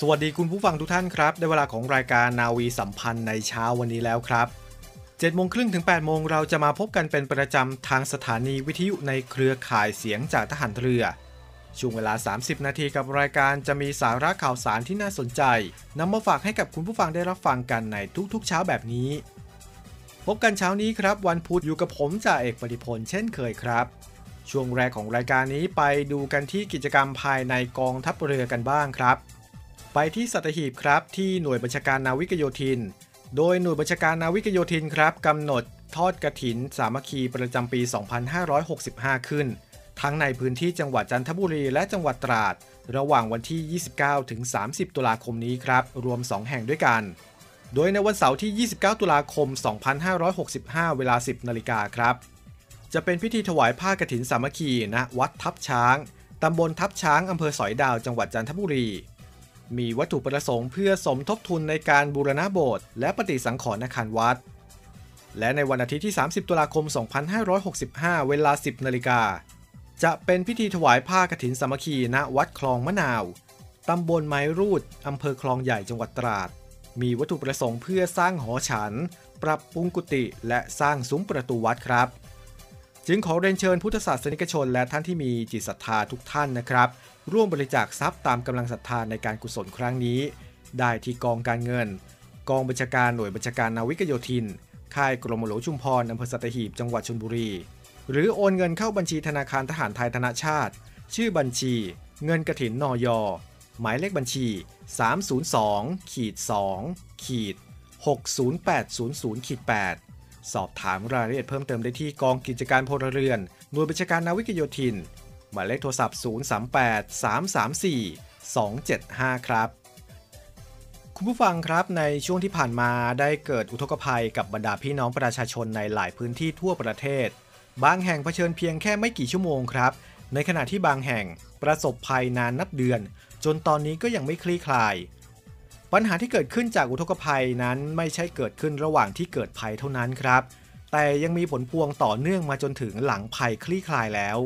สวัสดีคุณผู้ฟังทุกท่านครับ ได้เวลาของรายการนาวีสัมพันธ์ในเช้าวันนี้แล้วครับ7โมงครึ่งถึง8โมงเราจะมาพบกันเป็นประจำทางสถานีวิทยุในเครือข่ายเสียงจากทหารเรือ ช่วงเวลา 30 นาทีกับรายการจะมีสาระข่าวสารที่น่าสนใจนำมาฝากให้กับคุณผู้ฟังได้รับฟังกันในทุกๆ เช้าแบบนี้ พบกันเช้านี้ครับ วันพุธอยู่กับผมจ่าเอกปฏิพลเช่นเคยครับ ช่วงแรกของรายการนี้ไปดูกันที่กิจกรรมภายในกองทัพเรือกันบ้างครับ ไปที่สัตหีบครับที่หน่วยบัญชาการนาวิกโยธิน โดยหน่วยบัญชาการนาวิกโยธินครับกำหนดทอดกระถิน สามัคคีประจำปี 2565 ขึ้น ทั้งในพื้นที่จังหวัดจันทบุรีและจังหวัดตราด ระหว่างวันที่ 29 ถึง 30 ตุลาคมนี้ครับ รวม 2 แห่งด้วยกัน โดยในวันเสาร์ที่ 29 ตุลาคม 2565 เวลา 10 นาฬิกาครับ จะเป็นพิธีถวายผ้ากฐินสามัคคีณะวัดทับช้างตำบลทับช้างอำเภอสอยดาวจังหวัดจันทบุรี มีวัตถุประสงค์เพื่อสมทบทุนในการบูรณะโบสถ์และปฏิสังขรณ์อาคารวัด และในวันอาทิตย์ที่ 30 ตุลาคม 2565 เวลา 10 นาฬิกา จะเป็นพิธีถวายผ้ากฐินสามัคคีณวัดคลองมะนาว ตำบลไม้รูด อำเภอคลองใหญ่จังหวัดตราด มีวัตถุประสงค์เพื่อสร้างหอฉัน ปรับปรุงกุฏิและสร้างซุ้มประตูวัดครับ จึงขอเรียนเชิญพุทธศาสนิกชน และท่านที่มีจิตศรัทธาทุกท่านนะครับ ร่วมบริจาคทรัพย์ตามกำลังศรัทธาในการกุศลครั้งนี้ ได้ที่กองการเงิน กองบัญชาการหน่วยบัญชาการนาวิกโยธิน ค่ายกรมหลวงชุมพรอำเภอสัตหีบจังหวัดชลบุรี หรือโอนเงินเข้าบัญชีธนาคารทหารไทยธนชาติ ชื่อบัญชี เงินกระถินนอยหมายเลขบัญชี 302ขีด2ขีด60800ขีด8 สอบถามรายละเอียดเพิ่มเติมได้ที่กองกิจการพลเรือน หน่วยบัญชาการนาวิกโยธิน หมายเลขโทรศัพท์ 038 334 275 ครับ คุณผู้ฟังครับในช่วงที่ผ่านมาได้เกิดอุทกภัยกับบรรดาพี่น้องประชาชนในหลายพื้นที่ทั่วประเทศ บางแห่งเผชิญเพียงแค่ไม่กี่ชั่วโมงครับ ในขณะที่บางแห่งประสบภัยนานนับเดือน จนตอนนี้ก็ยังไม่คลี่คลาย ปัญหาที่เกิดขึ้นจากอุทกภัยนั้นไม่ใช่เกิดขึ้นระหว่างที่เกิดภัยเท่านั้นครับ แต่ยังมีผลพวงต่อเนื่องมาจนถึงหลังภัยคลี่คลายแล้ว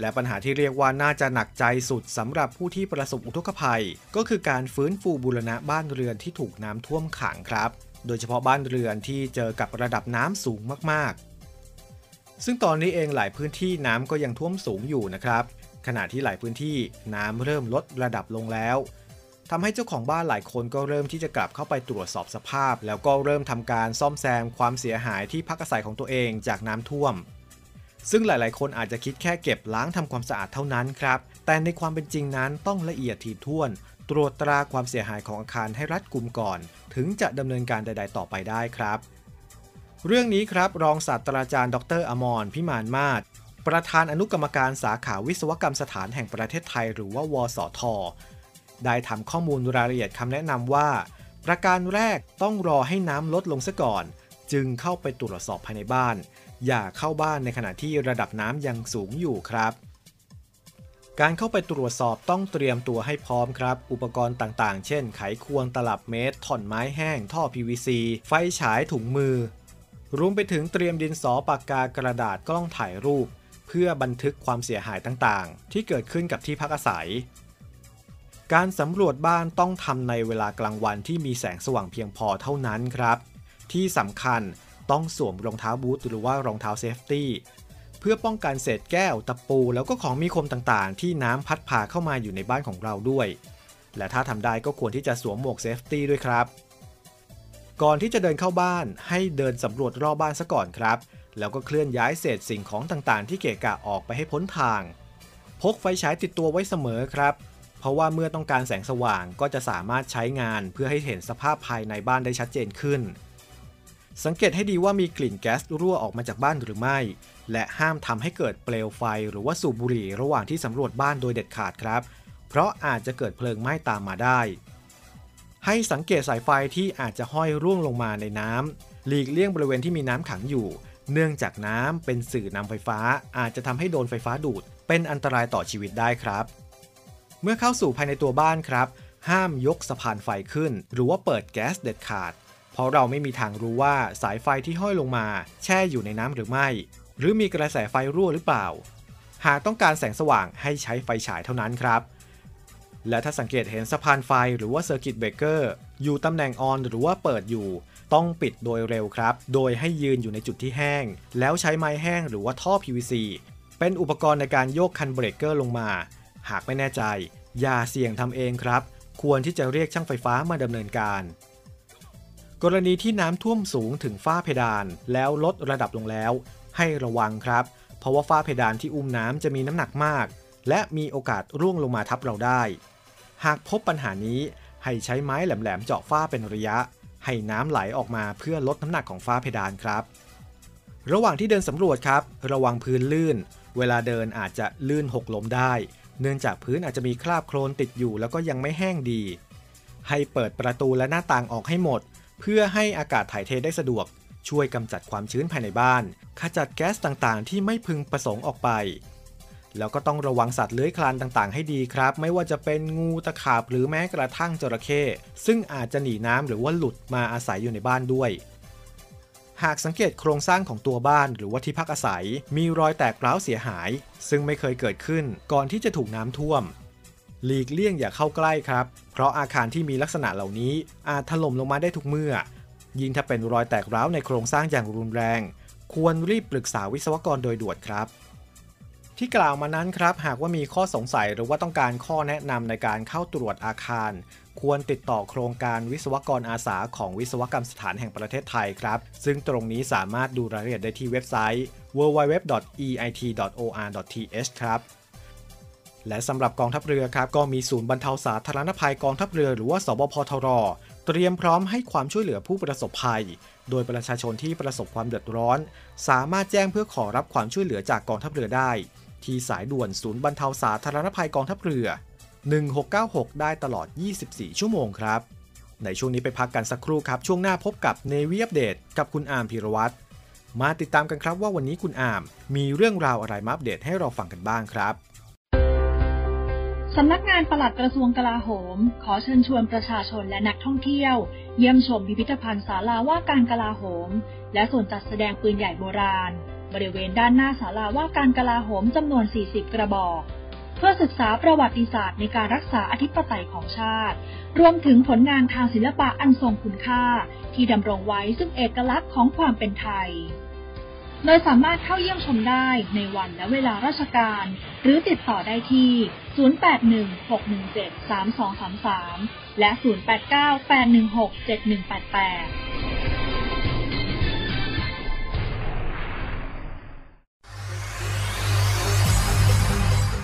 และปัญหาที่เรียกว่าน่าจะหนักใจสุดสำหรับผู้ที่ประสบอุทกภัย ก็คือการฟื้นฟูบูรณะบ้านเรือนที่ถูกน้ำท่วมขังครับ โดยเฉพาะบ้านเรือนที่เจอกับระดับน้ำสูงมากๆ ซึ่งตอนนี้เองหลายพื้นที่น้ำก็ยังท่วมสูงอยู่นะครับ ขณะที่หลายพื้นที่น้ำเริ่มลดระดับลงแล้ว ทำให้เจ้าของบ้านหลายคนก็เริ่มที่จะกลับเข้าไปตรวจสอบสภาพ แล้วก็เริ่มทำการซ่อมแซมความเสียหายที่พักอาศัยของตัวเองจากน้ำท่วม ซึ่งหลายๆ คนอาจจะคิดแค่เก็บล้างทำความสะอาดเท่านั้นครับ แต่ในความเป็นจริงนั้นต้องละเอียดถี่ถ้วน ตรวจตราความเสียหายของอาคารให้รัดกุมก่อน ถึงจะดำเนินการใด ๆ ต่อไปได้ครับ เรื่องนี้ครับรองศาสตราจารย์ ดรอมรพิมานมาศประธานอนุกรรมการสาขาวิศวกรรมสถานแห่งประเทศไทย หรือว่าวสท ได้ทำข้อมูลรายละเอียดคำแนะนำว่า ประการแรกต้องรอให้น้ำลดลงซะก่อน จึงเข้าไปตรวจสอบภายในบ้าน อย่าเข้าบ้านในขณะที่ระดับน้ำยังสูงอยู่ครับ การเข้าไปตรวจสอบต้องเตรียมตัวให้พร้อมครับ อุปกรณ์ต่างๆ เช่น ไขควงตลับเมตรถ่อนไม้แห้ง ท่อ PVC ไฟฉายถุงมือ รวมไปถึงเตรียมดินสอปากกากระดาษกล้องถ่ายรูป เพื่อบันทึกความเสียหายต่างๆ ที่เกิดขึ้นกับที่พักอาศัย การสำรวจบ้านต้องทำในเวลากลางวันที่มีแสงสว่างเพียงพอเท่านั้นครับ ที่สำคัญต้องสวมรองเท้าบูทหรือว่ารองเท้า safety เพื่อป้องกันเศษแก้ว ตะปู แล้วก็ของมีคมต่างๆ ที่น้ำพัดพาเข้ามาอยู่ในบ้านของเราด้วย และถ้าทำได้ก็ควรที่จะสวมหมวก safety ด้วยครับ ก่อนที่จะเดินเข้าบ้านให้เดินสำรวจรอบบ้านซะก่อนครับ แล้วก็เคลื่อนย้ายเศษสิ่งของต่างๆ ที่เกะกะออกไปให้พ้นทาง พกไฟฉายติดตัวไว้เสมอครับ เพราะว่าเมื่อต้องการแสงสว่างก็จะสามารถใช้งานเพื่อให้เห็นสภาพภายในบ้านได้ชัดเจนขึ้น สังเกตให้ดีว่ามีกลิ่นแก๊สรั่วออกมาจากบ้านหรือไม่ และห้ามทำให้เกิดเปลวไฟหรือว่าสูบบุหรี่ระหว่างที่สำรวจบ้านโดยเด็ดขาดครับ เพราะอาจจะเกิดเพลิงไหม้ตามมาได้ ให้สังเกตสายไฟที่อาจจะห้อยร่วงลงมาในน้ำหลีกเลี่ยงบริเวณที่มีน้ำขังอยู่ เนื่องจากน้ำเป็นสื่อนำไฟฟ้าอาจจะทำให้โดนไฟฟ้าดูด เป็นอันตรายต่อชีวิตได้ครับ เมื่อเข้าสู่ภายในตัวบ้านครับ ห้ามยกสะพานไฟขึ้น หรือว่าเปิดแก๊สเด็ดขาด เพราะเราไม่มีทางรู้ว่าสายไฟที่ห้อยลงมา แช่อยู่ในน้ำหรือไม่ หรือมีกระแสไฟรั่วหรือเปล่า หากต้องการแสงสว่างให้ใช้ไฟฉายเท่านั้นครับและถ้าสังเกตเห็นสะพานไฟหรือว่า circuit breaker อยู่ตำแหน่ง on หรือว่าเปิดอยู่ ต้องปิดโดยเร็วครับ โดยให้ยืนอยู่ในจุดที่แห้ง แล้วใช้ไม้แห้งหรือว่าท่อ PVC เป็นอุปกรณ์ในการโยกคันเบรกเกอร์ลงมา หากไม่แน่ใจ อย่าเสี่ยงทำเองครับ ควรที่จะเรียกช่างไฟฟ้ามาดำเนินการ กรณีที่น้ำท่วมสูงถึงฝ้าเพดาน แล้วลดระดับลงแล้ว ให้ระวังครับ เพราะว่าฝ้าเพดานที่อุ้มน้ำจะมีน้ำหนักมาก และมีโอกาสร่วงลงมาทับเราได้ หากพบปัญหานี้ให้ใช้ไม้แหลมๆเจาะฝ้าเป็นระยะ ให้น้ำไหลออกมาเพื่อลดน้ำหนักของฝ้าเพดานครับ ระหว่างที่เดินสำรวจครับ ระวังพื้นลื่น เวลาเดินอาจจะลื่นหกล้มได้ เนื่องจากพื้นอาจจะมีคราบโคลนติดอยู่แล้วก็ยังไม่แห้งดี ให้เปิดประตูและหน้าต่างออกให้หมด เพื่อให้อากาศถ่ายเทได้สะดวก ช่วยกำจัดความชื้นภายในบ้าน ขจัดแก๊สต่างๆ ที่ไม่พึงประสงค์ออกไป แล้วก็ต้องระวังสัตว์เลื้อยคลานต่างๆ ให้ดีครับ ไม่ว่าจะเป็นงูตะขาบหรือแม้กระทั่งจระเข้ซึ่งอาจจะหนีน้ำหรือว่าหลุดมาอาศัยอยู่ในบ้านด้วย หากสังเกตโครงสร้างของตัวบ้านหรือว่าที่พักอาศัย มีรอยแตกร้าวเสียหาย ซึ่งไม่เคยเกิดขึ้นก่อนที่จะถูกน้ำท่วม หลีกเลี่ยงอย่าเข้าใกล้ครับ เพราะอาคารที่มีลักษณะเหล่านี้อาจถล่มลงมาได้ทุกเมื่อ ยิ่งถ้าเป็นรอยแตกร้าวในโครงสร้างอย่างรุนแรง ควรรีบปรึกษาวิศวกรโดยด่วนครับที่กล่าวมานั้นครับหากว่ามีข้อสงสัยหรือว่าต้องการข้อแนะนำในการเข้าตรวจอาคาร ควรติดต่อโครงการวิศวกรอาสาของวิศวกรรมสถานแห่งประเทศไทยครับ ซึ่งตรงนี้สามารถดูรายละเอียดได้ที่เว็บไซต์ www.eit.or.th ครับและสำหรับกองทัพเรือครับก็มีศูนย์บรรเทาสาธารณภัยกองทัพเรือหรือว่าสบพทร เตรียมพร้อมให้ความช่วยเหลือผู้ประสบภัย โดยประชาชนที่ประสบความเดือดร้อน สามารถแจ้งเพื่อขอรับความช่วยเหลือจากกองทัพเรือได้ ที่สายด่วนศูนย์บรรเทาสาธารณภัยกองทัพเรือ 1696 ได้ตลอด 24 ชั่วโมงครับ ในช่วงนี้ไปพักกันสักครู่ครับ ช่วงหน้าพบกับเนวีอัปเดตกับคุณอาร์มพีรวัตรมาติดตามกันครับว่าวันนี้คุณอาร์มมีเรื่องราวอะไรมาอัปเดตให้เราฟังกันบ้างครับสำนักงานปลัดกระทรวงกลาโหม ขอเชิญชวนประชาชนและนักท่องเที่ยว เยี่ยมชมพิพิธภัณฑ์ศาลาว่าการกลาโหม และส่วนจัดแสดงปืนใหญ่โบราณ บริเวณด้านหน้าศาลาว่าการกลาโหมจำนวน 40 กระบอก เพื่อศึกษาประวัติศาสตร์ในการรักษาอธิปไตยของชาติ รวมถึงผลงานทางศิลปะอันทรงคุณค่า ที่ดำรงไว้ซึ่งเอกลักษณ์ของความเป็นไทย โดยสามารถเข้าเยี่ยมชมได้ในวันและเวลาราชการ หรือติดต่อได้ที่ 0816173233 และ 0898167188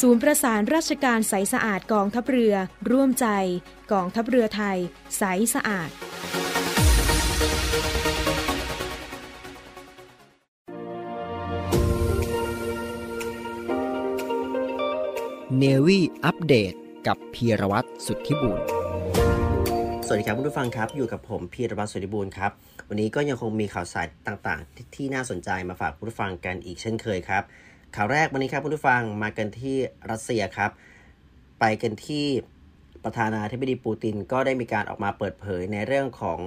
ศูนย์ประสานราชการใสสะอาดกองทัพเรือ ร่วมใจ กองทัพเรือไทย ใสสะอาด เนวี่อัปเดตกับพีรวัตรสุทธิบุญสวัสดีครับผู้ฟังครับ อยู่กับผมพีรวัตรสุทธิบุญครับ วันนี้ก็ยังคงมีข่าวสารต่างๆ ที่ที่น่าสนใจมาฝากผู้ฟังกันอีกเช่นเคยครับ ข่าวแรกวันนี้ครับผู้ฟังมากันที่รัสเซียครับ ไปกันที่ประธานาธิบดีปูตินก็ได้มีการออกมาเปิดเผยในเรื่องของ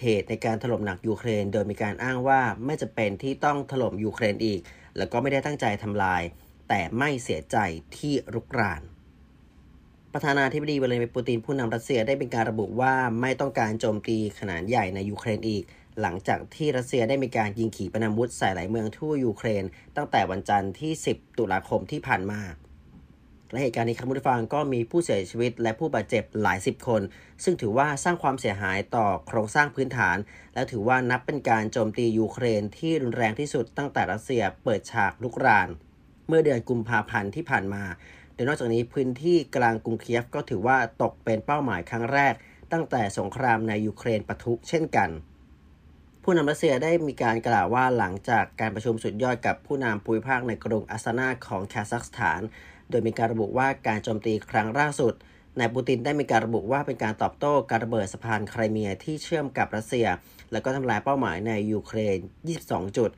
เหตุในการถล่มหนักยูเครน โดยมีการอ้างว่าไม่จะเป็นที่ต้องถล่มยูเครนอีก แล้วก็ไม่ได้ตั้งใจทำลาย แต่ไม่เสียใจที่รุกราน ประธานาธิบดีวลาดิเมียร์ปูตินผู้นำรัสเซียได้เป็นการระบุว่าไม่ต้องการโจมตีขนาดใหญ่ในยูเครนอีก หลังจากที่รัสเซียได้มีการยิงขีปนาวุธใส่หลายเมืองทั่วยูเครน ตั้งแต่วันจันทร์ที่ 10 ตุลาคมที่ผ่านมาและเหตุการณ์นี้ครับผู้ฟังก็มีผู้เสียชีวิตและผู้บาดเจ็บหลายสิบคน ซึ่งถือว่าสร้างความเสียหายต่อโครงสร้างพื้นฐาน และถือว่านับเป็นการโจมตียูเครนที่รุนแรงที่สุดตั้งแต่รัสเซียเปิดฉากลุกราน เมื่อเดือนกุมภาพันธ์ที่ผ่านมาโดยนอกจากนี้พื้นที่กลางกรุงเคียฟก็ถือว่าตกเป็นเป้าหมายครั้งแรก ตั้งแต่สงครามในยูเครนปะทุเช่นกัน ผู้นำรัสเซียได้มีการกล่าวว่าหลังจากการประชุมสุดยอดกับผู้นำภูมิภาคในกรุงอัสตานาของคาซัคสถาน โดยมีการระบุว่าการโจมตีครั้งล่าสุดนายปูตินได้มีการระบุว่าเป็นการตอบโต้การระเบิดสะพานไครเมียที่เชื่อมกับรัสเซีย แล้วก็ทำลายเป้าหมายในยูเครน 22 จุด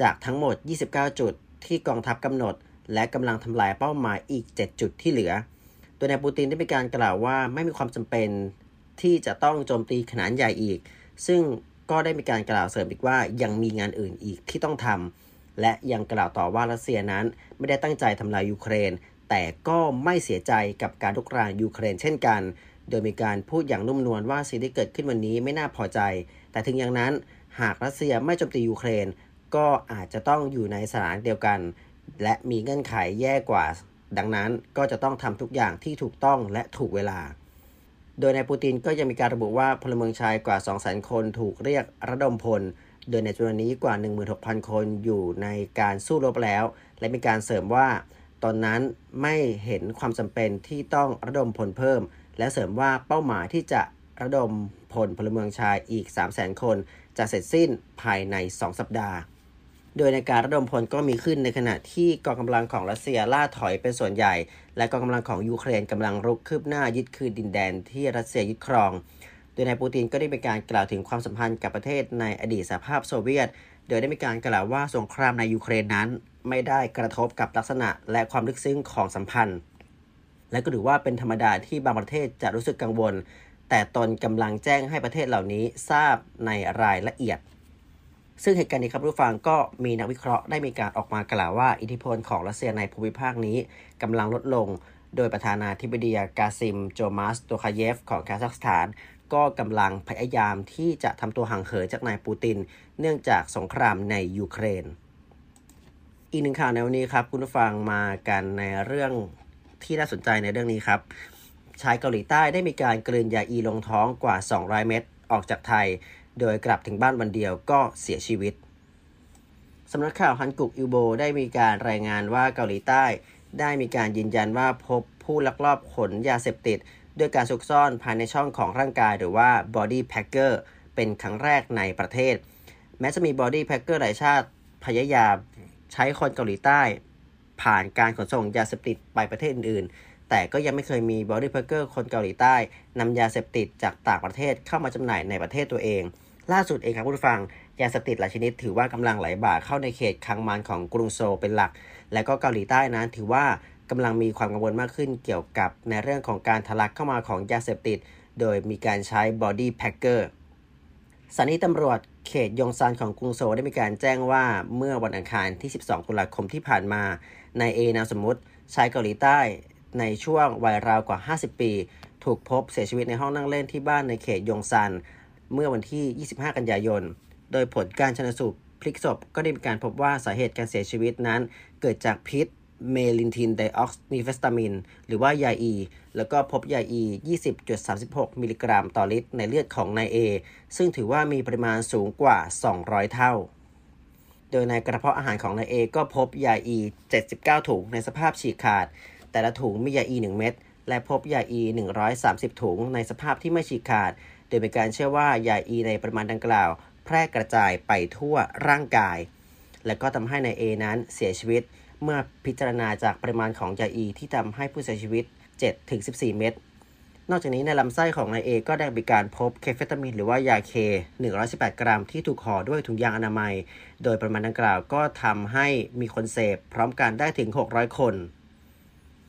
จากทั้งหมด 29 จุด ที่กองทัพกำหนด และกำลังทำลายเป้าหมายอีก 7 จุดที่เหลือ โดยนายปูตินได้มีการกล่าวว่าไม่มีความจำเป็นที่จะต้องโจมตีขนาดใหญ่อีก ซึ่ง ก็ได้มีการกล่าวเสริมอีกว่ายังมีงานอื่นอีกที่ต้องทำและยังกล่าวต่อว่ารัสเซียนั้นไม่ได้ตั้งใจทำลายยูเครน แต่ก็ไม่เสียใจกับการลุกรานยูเครนเช่นกัน โดยมีการพูดอย่างนุ่มนวลว่าสิ่งที่เกิดขึ้นวันนี้ไม่น่าพอใจ แต่ถึงอย่างนั้นหากรัสเซียไม่โจมตียูเครน ก็อาจจะต้องอยู่ในสถานเดียวกัน และมีเงื่อนไขแย่กว่า ดังนั้นก็จะต้องทำทุกอย่างที่ถูกต้องและถูกเวลา โดยนายปูตินก็ยังมีการระบุว่าพลเมืองชายกว่า 200,000 คนถูกเรียกระดมพล โดยในจำนวนนี้กว่า 16,000 คนอยู่ในการสู้รบแล้ว และมีการเสริมว่า ตอนนั้นไม่เห็นความจำเป็นที่ต้องระดมพลเพิ่ม และเสริมว่าเป้าหมายที่จะระดมพลพลเมืองชายอีก 300,000 คน จะเสร็จสิ้นภายใน 2 สัปดาห์ โดยในการระดมพลก็มีขึ้นในขณะที่กองกำลังของรัสเซียล่าถอยเป็นส่วนใหญ่ และกองกำลังของยูเครนกำลังรุกคืบหน้ายึดคืนดินแดนที่รัสเซียยึดครอง โดยนายปูตินก็ได้มีการกล่าวถึงความสัมพันธ์กับประเทศในอดีตสหภาพโซเวียต โดยได้มีการกล่าวว่าสงครามในยูเครนนั้น ไม่ได้กระทบกับลักษณะและความลึกซึ้งของสัมพันธ์ และก็ถือว่าเป็นธรรมดาที่บางประเทศจะรู้สึกกังวล แต่ตนกำลังแจ้งให้ประเทศเหล่านี้ทราบในรายละเอียด ซึ่งเหตุการณ์นี้ครับผู้ฟังก็มีนักวิเคราะห์ได้มีการออกมากล่าวว่าอิทธิพลของรัสเซียในภูมิภาคนี้กำลังลดลง โดยประธานาธิบดีกาซิม โจมาสโตคาเยฟ ของคาซัคสถาน ก็กำลังพยายามที่จะทำตัวห่างเหินจากนายปูติน เนื่องจากสงครามในยูเครน อีกหนึ่งข่าวในวันนี้ครับคุณผู้ฟังมากันในเรื่องที่น่าสนใจในเรื่องนี้ครับชายเกาหลีใต้ได้มีการกลืนยาอีลงท้องกว่า 200 เม็ดออกจากไทย โดยกลับถึงบ้านวันเดียวก็เสียชีวิตสำนักข่าวฮันกุกอิวโบได้มีการรายงานว่าเกาหลีใต้ ได้มีการยืนยันว่าพบผู้ลักลอบขนยาเสพติด ด้วยการซุกซ่อนภายในช่องของร่างกายหรือว่า body packer เป็นครั้งแรกในประเทศ แม้จะมี body packer หลายชาติพยายามใช้คนเกาหลีใต้ ผ่านการขนส่งยาเสพติดไปประเทศอื่นๆ แต่ก็ยังไม่เคยมี body packer คนเกาหลีใต้นำยาเสพติดจากต่างประเทศเข้ามาจำหน่ายในประเทศตัวเอง ล่าสุดเองครับคุณผู้ฟังยาเสพติดหลายชนิดถือว่ากำลังไหลบ่าเข้าในเขตคังมันของกรุงโซลเป็นหลัก และก็เกาหลีใต้นั้นถือว่ากำลังมีความกังวลมากขึ้นเกี่ยวกับในเรื่องของการทะลักเข้ามาของยาเสพติด โดยมีการใช้ body packer สถานีตำรวจเขตยงซานของกรุงโซลได้มีการแจ้งว่าเมื่อวันอังคารที่ 12 ตุลาคมที่ผ่านมานายเอนามสมมติชายเกาหลีใต้ในช่วงวัยราวกว่า 50 ปี ถูกพบเสียชีวิตในห้องนั่งเล่นที่บ้านในเขตยงซัน เมื่อวันที่ 25 กันยายน โดยผลการชนสูตรพลิกศพก็ได้มีการพบว่าสาเหตุการเสียชีวิตนั้น เกิดจากพิษเมลินทินไดออกซ์นิเฟสตามิน หรือว่ายาอี แล้วก็พบยาอี 20.36 มิลลิกรัมต่อลิตรในเลือดของนายเอ ซึ่งถือว่ามีปริมาณสูงกว่า 200 เท่า โดยในกระเพาะอาหารของนายเอก็พบยาอี 79 ถุงในสภาพฉีกขาด แต่ละถุงมียาอี 1 เม็ด และพบยาอี 130 ถุงในสภาพที่ไม่ฉีกขาด โดยเป็นการเชื่อว่ายาอีในปริมาณดังกล่าว แพร่กระจายไปทั่วร่างกาย และก็ทำให้นายเอนั้นเสียชีวิต เมื่อพิจารณาจากปริมาณของยาอี ที่ทำให้ผู้เสียชีวิต 7-14 เม็ดนอกจากนี้ในลำไส้ของนายเอก็ได้มีการพบเคเฟตามินหรือว่ายาเค 118 กรัมที่ถูกห่อด้วยถุงยางอนามัย โดยปริมาณดังกล่าวก็ทำให้มีคนเสพพร้อมกันได้ถึง 600 คน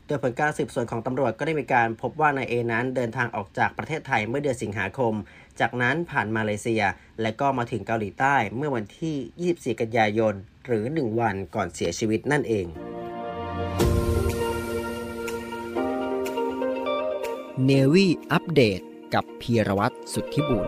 โดยผลการสืบสวนของตำรวจก็ได้มีการพบว่านายเอนั้นเดินทางออกจากประเทศไทยเมื่อเดือนสิงหาคม จากนั้นผ่านมาเลเซีย และก็มาถึงเกาหลีใต้เมื่อวันที่ 24 กันยายน หรือ 1 วันก่อนเสียชีวิตนั่นเอง เนวี่อัปเดตกับพีรวัตรสุทธิบุญ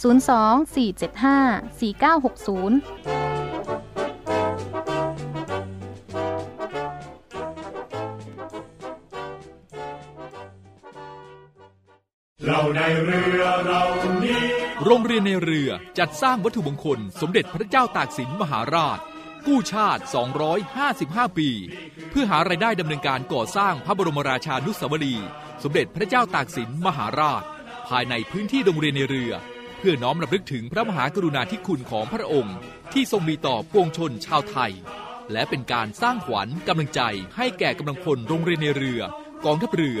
02-475-4960เราในเรือเรานี้โรงเรียนในเรือจัดสร้างวัตถุมงคล สมเด็จพระเจ้าตากสินมหาราช กู้ชาติ 255 ปี เพื่อหารายได้ดำเนินการก่อสร้างพระบรมราชานุสาวรี สมเด็จพระเจ้าตากสินมหาราช ภายในพื้นที่โรงเรียนในเรือ พื่อน้อมรำลึกถึงพระมหากรุณาธิคุณของพระองค์ ที่ทรงมีต่อปวงชนชาวไทย และเป็นการสร้างขวัญกำลังใจให้แก่กำลังพลโรงเรียนในเรือกองทัพเรือ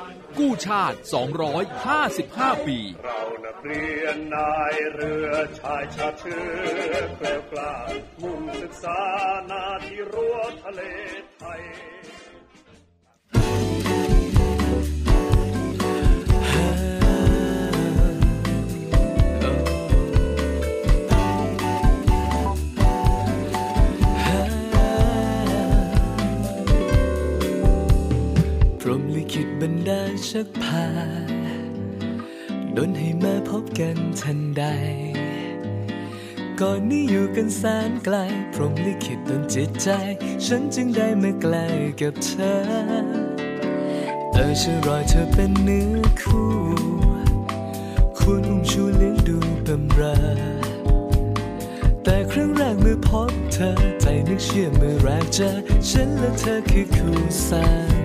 กู้ชาติ 255 ปี เรานักเรียนนายเรือชายชาเชื้อแกล้ากล้ามุ่งศึกษานาที่รั้วทะเลไทย คิดบันดาลชักพาดนให้มาพบกันทันใด ก่อนนี้อยู่กันแสนไกล พรหมลิขิตดนจิตใจ ฉันจึงได้มาใกล้กับเธอ เออฉันรอเธอเป็นเนื้อคู่ ควรอุ้มชูเลี้ยงดูบำเรอแต่ครั้งแรกเมื่อพบเธอ ใจนึกเชื่อเมื่อแรกเจอ ฉันและเธอคือคู่สร้าง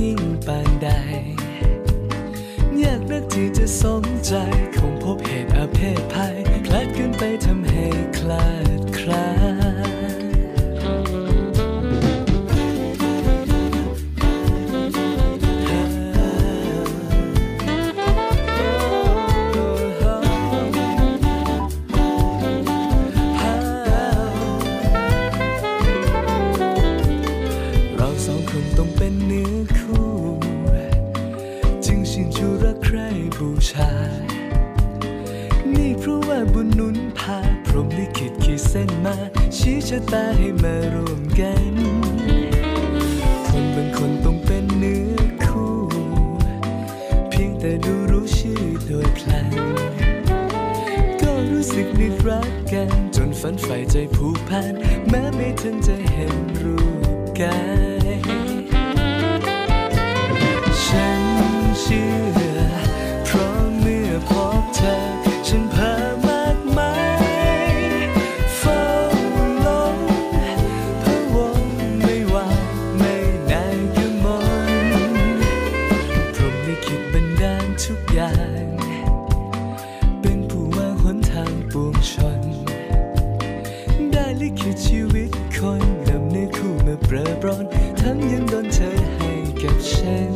ยิ่งปานใด อยากนักที่จะสมใจ คงพบเหตุอาเพศภัยคลาดกันไปทำให้คลาดคลาเรา ส้นมา ชี้ชะตาให้มารวมกัน คนบางคนต้องเป็นเนื้อคู่ เพียงแต่ดูรู้ชื่อโดยพลัน ก็รู้สึกนึกรักกัน จนฝันใฝ่ใจผูกพัน แม้ไม่ทันจะเห็นรูปกัน เปรอปรนทั้งยังโดนเธอให้กับฉัน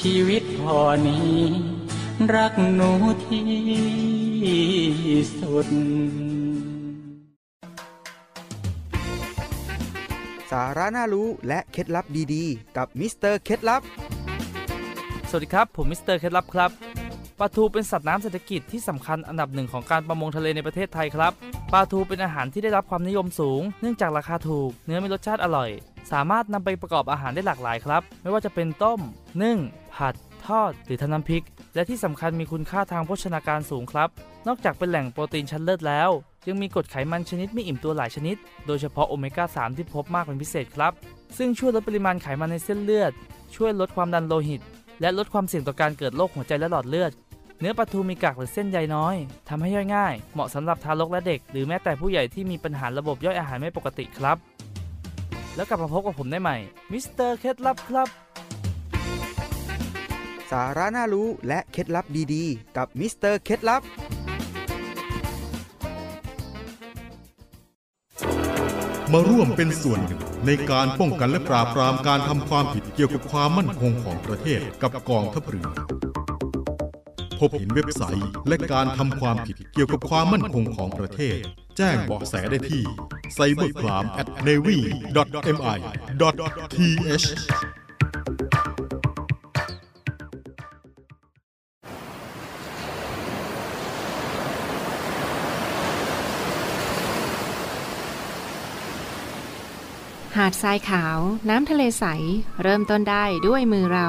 ชีวิตพอนี้ รักหนูที่สุด สาระน่ารู้และเคล็ดลับดีๆ กับมิสเตอร์เคล็ดลับ สวัสดีครับ ผมมิสเตอร์เคล็ดลับครับ ปลาทูเป็นสัตว์น้ำเศรษฐกิจที่สำคัญอันดับหนึ่งของการประมงทะเลในประเทศไทยครับ ปลาทูเป็นอาหารที่ได้รับความนิยมสูง เนื่องจากราคาถูก เนื้อมีรสชาติอร่อย สามารถนำไปประกอบอาหารได้หลากหลายครับ ไม่ว่าจะเป็นต้ม นึ่ง ผัด ทอด หรือทำน้ำพริก และที่สำคัญมีคุณค่าทางโภชนาการสูงครับ นอกจากเป็นแหล่งโปรตีนชั้นเลิศแล้ว ยังมีกรดไขมันชนิดไม่อิ่มตัวหลายชนิด โดยเฉพาะโอเมก้า 3 ที่พบมากเป็นพิเศษครับ ซึ่งช่วยลดปริมาณไขมันในเส้นเลือด ช่วยลดความดันโลหิต และลดความเสี่ยงต่อการเกิดโรคหัวใจและหลอดเลือด เนื้อปลาทูมีกากหรือเส้นใยน้อยทำให้ย่อยง่าย เหมาะสำหรับทารกและเด็ก หรือแม้แต่ผู้ใหญ่ที่มีปัญหาระบบย่อยอาหารไม่ปกติครับ แล้วกลับมาพบกับผมได้ใหม่มิสเตอร์เคล็ดลับครับ สาระน่ารู้และเคล็ดลับดีๆ กับมิสเตอร์เคล็ดลับมาร่วมเป็นส่วนหนึ่งในการป้องกันและปราบปรามการทำความผิดเกี่ยวกับความมั่นคงของประเทศกับกองทัพเรือ พบเห็นเว็บไซต์ และการทำความผิดเกี่ยวกับความมั่นคงของประเทศ แจ้งเบาะแสได้ที่ cybercrime@navy.mi.th หาดทรายขาว น้ำทะเลใส เริ่มต้นได้ด้วยมือเรา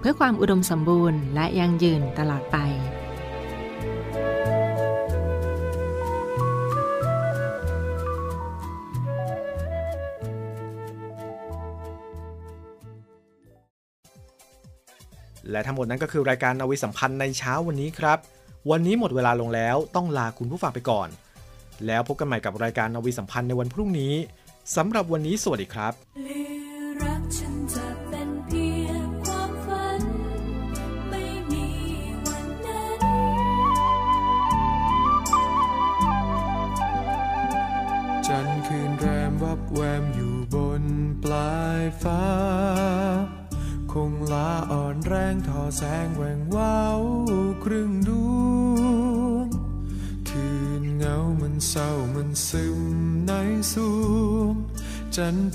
เพื่อความอุดมสมบูรณ์และยั่งยืนตลอดไป และทั้งหมดนั้นก็คือรายการนาวิสัมพันธ์ในเช้าวันนี้ครับ วันนี้หมดเวลาลงแล้วต้องลาคุณผู้ฟังไปก่อน แล้วพบกันใหม่กับรายการนาวิสัมพันธ์ในวันพรุ่งนี้สำหรับวันนี้สวัสดีครับ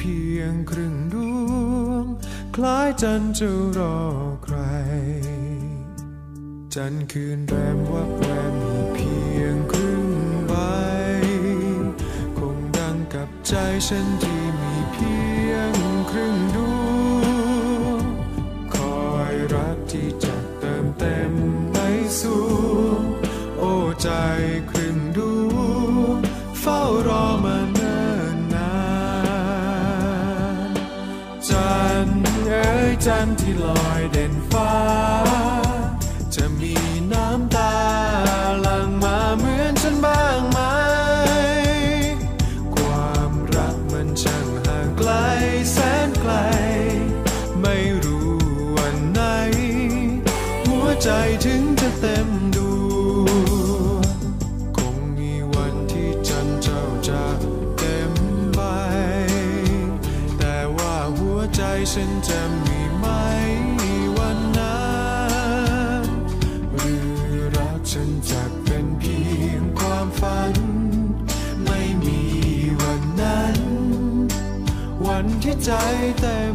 พียงครึ่งดวง คล้ายจันทร์จะรอใคร จันทร์คืนแรมว่าแรมมีเพียงครึ่งใบ คงดังกับใจฉันที่มีเพียงครึ่งดวง จันทร์ที่ลอยเด่นฟ้า จะมีน้ำตาหลั่งมาเหมือนฉันบ้างไหม ความรักมันช่างห่างไกลแสนไกล ไม่รู้วันไหน หัวใจถึงจะเต็มดวงคงมีวันที่จันทร์เจ้าจะเต็มใบแต่ว่าหัวใจฉันจะ วัน